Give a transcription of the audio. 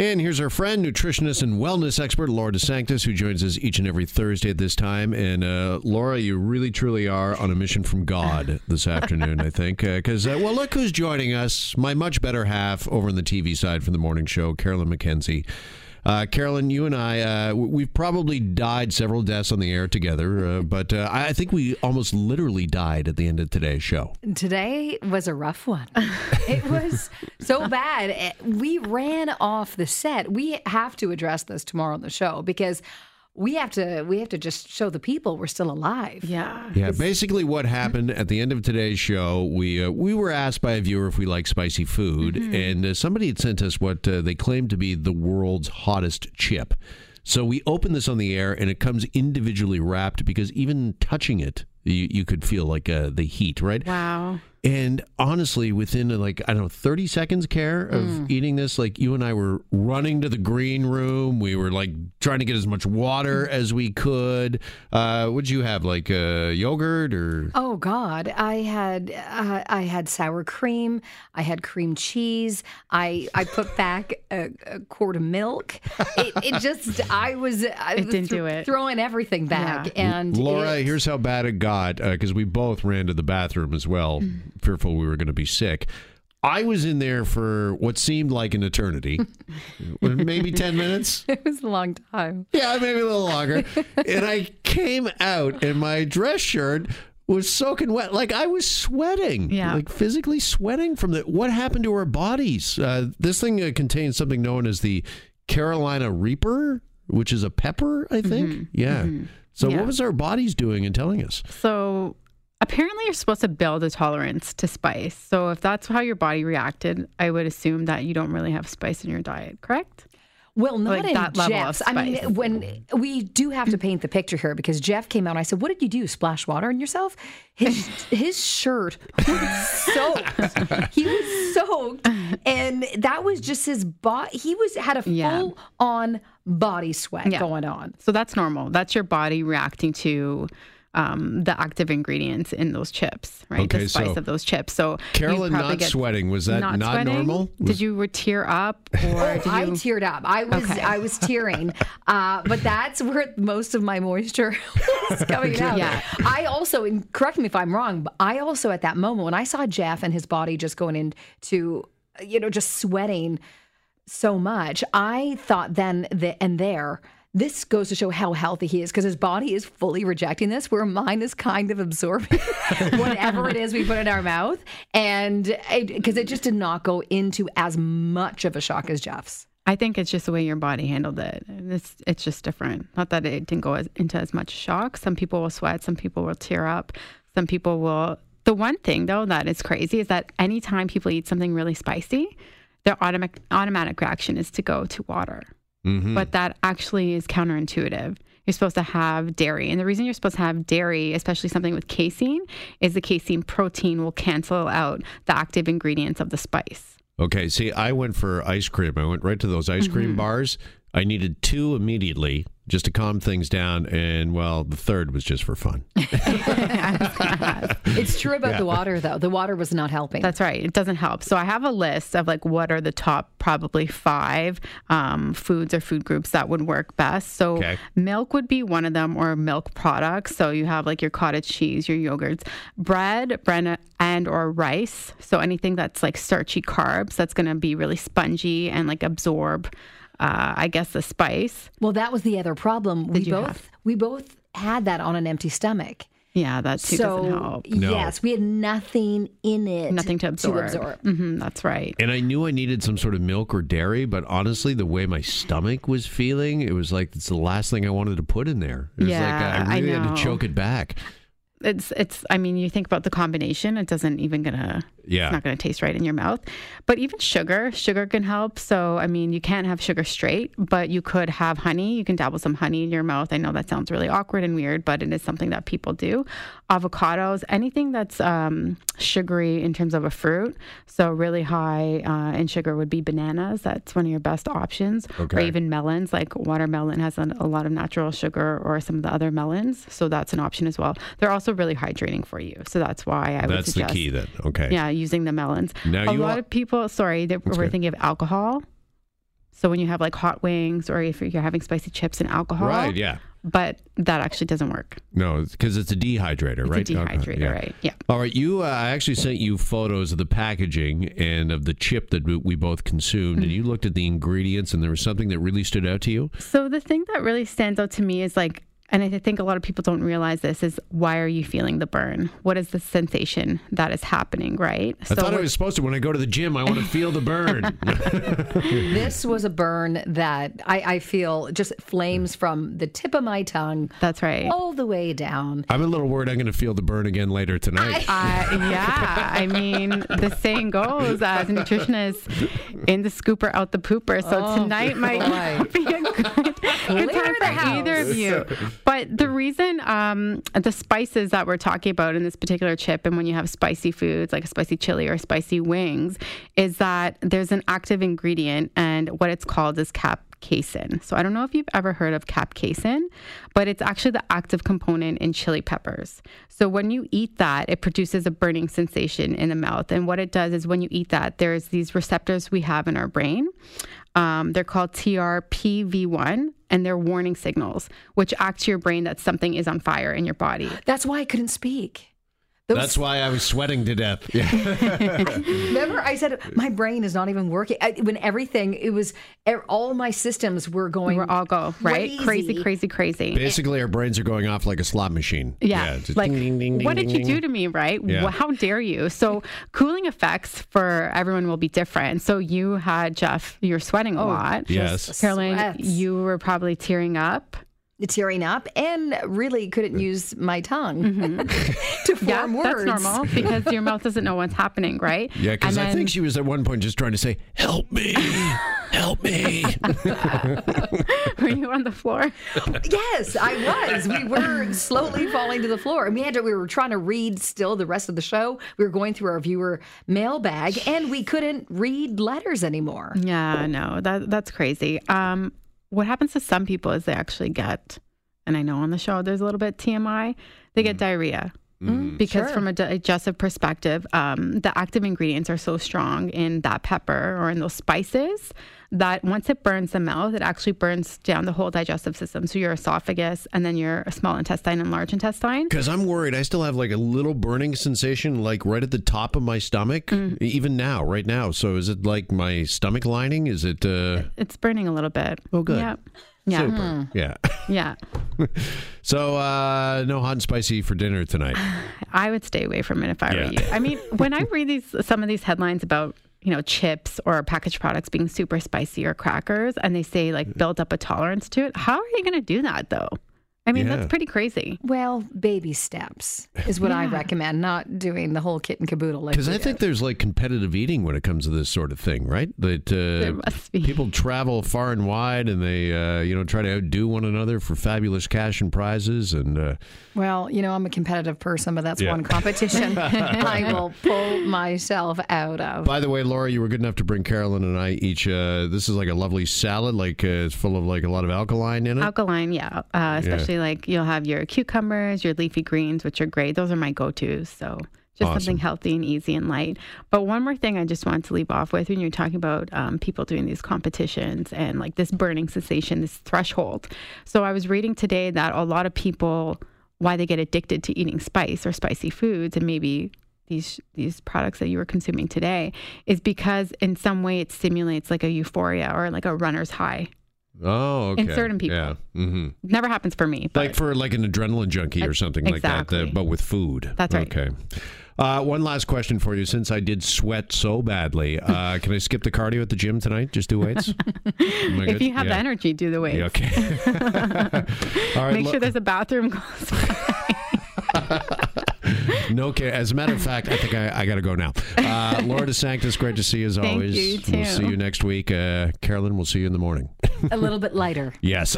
And here's our friend, nutritionist and wellness expert Laura DeSanctis, who joins us each and every Thursday at this time. And uh, Laura, you really truly are on a mission from God this afternoon, I think. Because, uh, uh, well, look who's joining us. My much better half over on the TV side from the morning show, Carolyn McKenzie. Uh, Carolyn, you and I, uh, we've probably died several deaths on the air together, uh, but uh, I think we almost literally died at the end of today's show. Today was a rough one. it was so bad. Eh, we ran off the set. We have to address this tomorrow on the show because we have to we have to just show the people we're still alive. Yeah. Yeah. Basically, what happened at the end of today's show, we uh, we were asked by a viewer if we like spicy food, mm-hmm. and uh, somebody had sent us what uh, they claimed to be the world's hottest chip. So we opened this on the air, and it comes individually wrapped because even touching it, you, you could feel like uh, the heat, right? Wow. And honestly, within like, I don't know, 30 seconds, care of mm. eating this, like you and I were running to the green room. We were like trying to get as much water mm. as we could. Uh, what'd you have? Like uh, yogurt or? Oh God. I had, uh, I had sour cream. I had cream cheese. I, I put back a, a quart of milk. It, it just, I was, I it didn't th- do it. throwing everything back. Yeah. And Laura, it, here's how bad it got because uh, we both ran to the bathroom as well. Mm fearful we were going to be sick. I was in there for what seemed like an eternity, maybe 10 minutes. It was a long time. Yeah, maybe a little longer. and I came out, and my dress shirt was soaking wet. Like I was sweating, yeah. like physically sweating from the. What happened to our bodies? Uh, this thing uh, contains something known as the Carolina Reaper, which is a pepper, I think. Mm-hmm. Yeah. Mm-hmm. So, yeah. what was our bodies doing and telling us? So, Apparently, you're supposed to build a tolerance to spice. So, if that's how your body reacted, I would assume that you don't really have spice in your diet, correct? Well, not like in that Jeff's. I mean, when we do have to paint the picture here because Jeff came out and I said, "What did you do? Splash water on yourself?" His his shirt was soaked. he was soaked, and that was just his body. He was had a full yeah. on body sweat yeah. going on. So that's normal. That's your body reacting to um, the active ingredients in those chips, right? Okay, the spice so of those chips. So Carolyn not sweating was that not, not normal? Was... Did you tear up or oh, did you... I teared up. I was okay. I was tearing, uh, but that's where most of my moisture was coming out. Yeah. I also, and correct me if I'm wrong, but I also at that moment when I saw Jeff and his body just going into, you know, just sweating so much, I thought then that and there this goes to show how healthy he is because his body is fully rejecting this, where mine is kind of absorbing whatever it is we put in our mouth. And because it, it, just did not go into as much of a shock as Jeff's. I think it's just the way your body handled it. It's it's just different. Not that it didn't go as, into as much shock. Some people will sweat. Some people will tear up. Some people will. The one thing though that is crazy is that anytime people eat something really spicy, their automatic automatic reaction is to go to water. Mm-hmm. But that actually is counterintuitive. You're supposed to have dairy. And the reason you're supposed to have dairy, especially something with casein, is the casein protein will cancel out the active ingredients of the spice. Okay. See, I went for ice cream. I went right to those ice cream mm-hmm. bars. I needed two immediately just to calm things down. And well, the third was just for fun. it's true about yeah. the water, though. The water was not helping. That's right. It doesn't help. So I have a list of like what are the top probably five um, foods or food groups that would work best. So okay. milk would be one of them, or milk products. So you have like your cottage cheese, your yogurts, bread, bread and or rice. So anything that's like starchy carbs, that's going to be really spongy and like absorb uh, I guess the spice. Well, that was the other problem. Did we both have? we both had that on an empty stomach. Yeah, that too so, doesn't help. No. Yes, we had nothing in it. Nothing to absorb. To absorb. Mm-hmm, that's right. And I knew I needed some sort of milk or dairy, but honestly, the way my stomach was feeling, it was like it's the last thing I wanted to put in there. It was yeah, like I really I had to choke it back it's it's i mean you think about the combination it doesn't even gonna yeah. it's not gonna taste right in your mouth. But even sugar sugar can help. So i mean you can't have sugar straight but you could have honey. You can dabble some honey in your mouth. I know that sounds really awkward and weird but it is something that people do. Avocados anything that's um, sugary in terms of a fruit so really high uh, in sugar would be bananas. That's one of your best options. Okay. or even melons like watermelon has a, a lot of natural sugar or some of the other melons so that's an option as well. They're also really hydrating for you. So that's why I that's would suggest. the key then. Okay. Yeah, using the melons. Now a lot of people, sorry, that we're thinking of alcohol. So when you have like hot wings or if you're having spicy chips and alcohol, Right, yeah. But that actually doesn't work. No, because it's a dehydrator, It's right? a Okay, dehydrator, yeah. right? Yeah. All right, you. Uh, I actually sent you photos of the packaging and of the chip that we- we both consumed, and you looked at the ingredients, and there was something that really stood out to you. So the thing that really stands out to me is like, and I think a lot of people don't realize this is why are you feeling the burn? What is the sensation that is happening, right? I thought I was supposed to. When I go to the gym, I want to feel the burn. This was a burn that I, I feel just flames from the tip of my tongue that's right. all the way down. I'm a little worried I'm going to feel the burn again later tonight. Uh, yeah, I mean, the saying goes as a nutritionist, in the scooper, out the pooper. So tonight might boy. be a good, good time the for either of you. But the reason, um, the spices that we're talking about in this particular chip, and when you have spicy foods like a spicy chili or spicy wings, is that there's an active ingredient, and what it's called is capsaicin. So I don't know if you've ever heard of capsaicin, but it's actually the active component in chili peppers. So when you eat that, it produces a burning sensation in the mouth. And what it does is when you eat that, there's these receptors we have in our brain. Um, they're called TRPV1, and they're warning signals, which act to your brain that something is on fire in your body. That's why I couldn't speak. Those, That's why I was sweating to death. Yeah. remember, I said my brain is not even working. I, when everything, it was er, all my systems were going. We're all go right, crazy, crazy, crazy. Basically, our brains are going off like a slot machine. Yeah, just like ding, ding, ding, what ding, did you ding. do to me, right? Yeah. Wh- How dare you? So cooling effects for everyone will be different. So you had Jeff, you're sweating a lot. Yes. Caroline, Sweats. you were probably tearing up. Tearing up and really couldn't use my tongue to form Yeah, words. that's normal because your mouth doesn't know what's happening, right? Yeah, because And I think she was at one point just trying to say, "Help me, help me." were you on the floor? Yes, I was. We were slowly falling to the floor. And we had to, we were trying to read still the rest of the show. We were going through our viewer mailbag and we couldn't read letters anymore. Yeah, no, that that's crazy. Um, what happens to some people is they actually get, and I know on the show there's a little bit TMI, they get mm. diarrhea. Mm-hmm. Mm, because Sure. from a digestive perspective, um, the active ingredients are so strong in that pepper or in those spices that once it burns the mouth, it actually burns down the whole digestive system. So your esophagus and then your small intestine and large intestine. Because I'm worried. I still have like a little burning sensation, like right at the top of my stomach, Mm. even now, right now. So is it like my stomach lining? Is it? uh It's burning a little bit. Oh, good. Yeah. Yeah. Super. Yeah. Yeah. So uh no hot and spicy for dinner tonight. I would stay away from it if I Yeah. were you. I mean, when I read these some of these headlines about you know chips or packaged products being super spicy or crackers, and they say like mm. build up a tolerance to it, how are you going to do that though? I mean, Yeah. that's pretty crazy. Well, baby steps is what I recommend, not doing the whole kit and caboodle. Like Because we I think there's like competitive eating when it comes to this sort of thing, right? That There uh, must be. people travel far and wide, and they uh, you know try to outdo one another for fabulous cash and prizes, and uh, well, you know, I'm a competitive person, but that's Yeah. one competition I will pull myself out of. By the way, Laura, you were good enough to bring Carolyn and I each. Uh, this is like a lovely salad, like uh, it's full of like a lot of alkaline in it. Alkaline, yeah. Uh, especially like you'll have your cucumbers, your leafy greens, which are great. Those are my go-tos. So just Awesome. something healthy and easy and light. But one more thing I just wanted to leave off with when you're talking about um, people doing these competitions and like this burning sensation, this threshold. So I was reading today that a lot of people, why they get addicted to eating spice or spicy foods and maybe these these products that you were consuming today is because in some way it stimulates like a euphoria or like a runner's high. Oh, okay. in certain people. yeah, hmm Never happens for me. But like for like an adrenaline junkie or something like that, but with food. That's right. Okay. Uh, one last question for you. Since I did sweat so badly, uh, can I skip the cardio at the gym tonight? Just do weights. If good? you have yeah. the energy, do the weights. Yeah, okay. All right. Make lo- sure there's a bathroom close by. no, okay. As a matter of fact, I think I, I got to go now. Uh, Laura DeSanctis, great to see you as Thank always. you, We'll see you next week. Uh, Carolyn, we'll see you in the morning. a little bit lighter. Yes.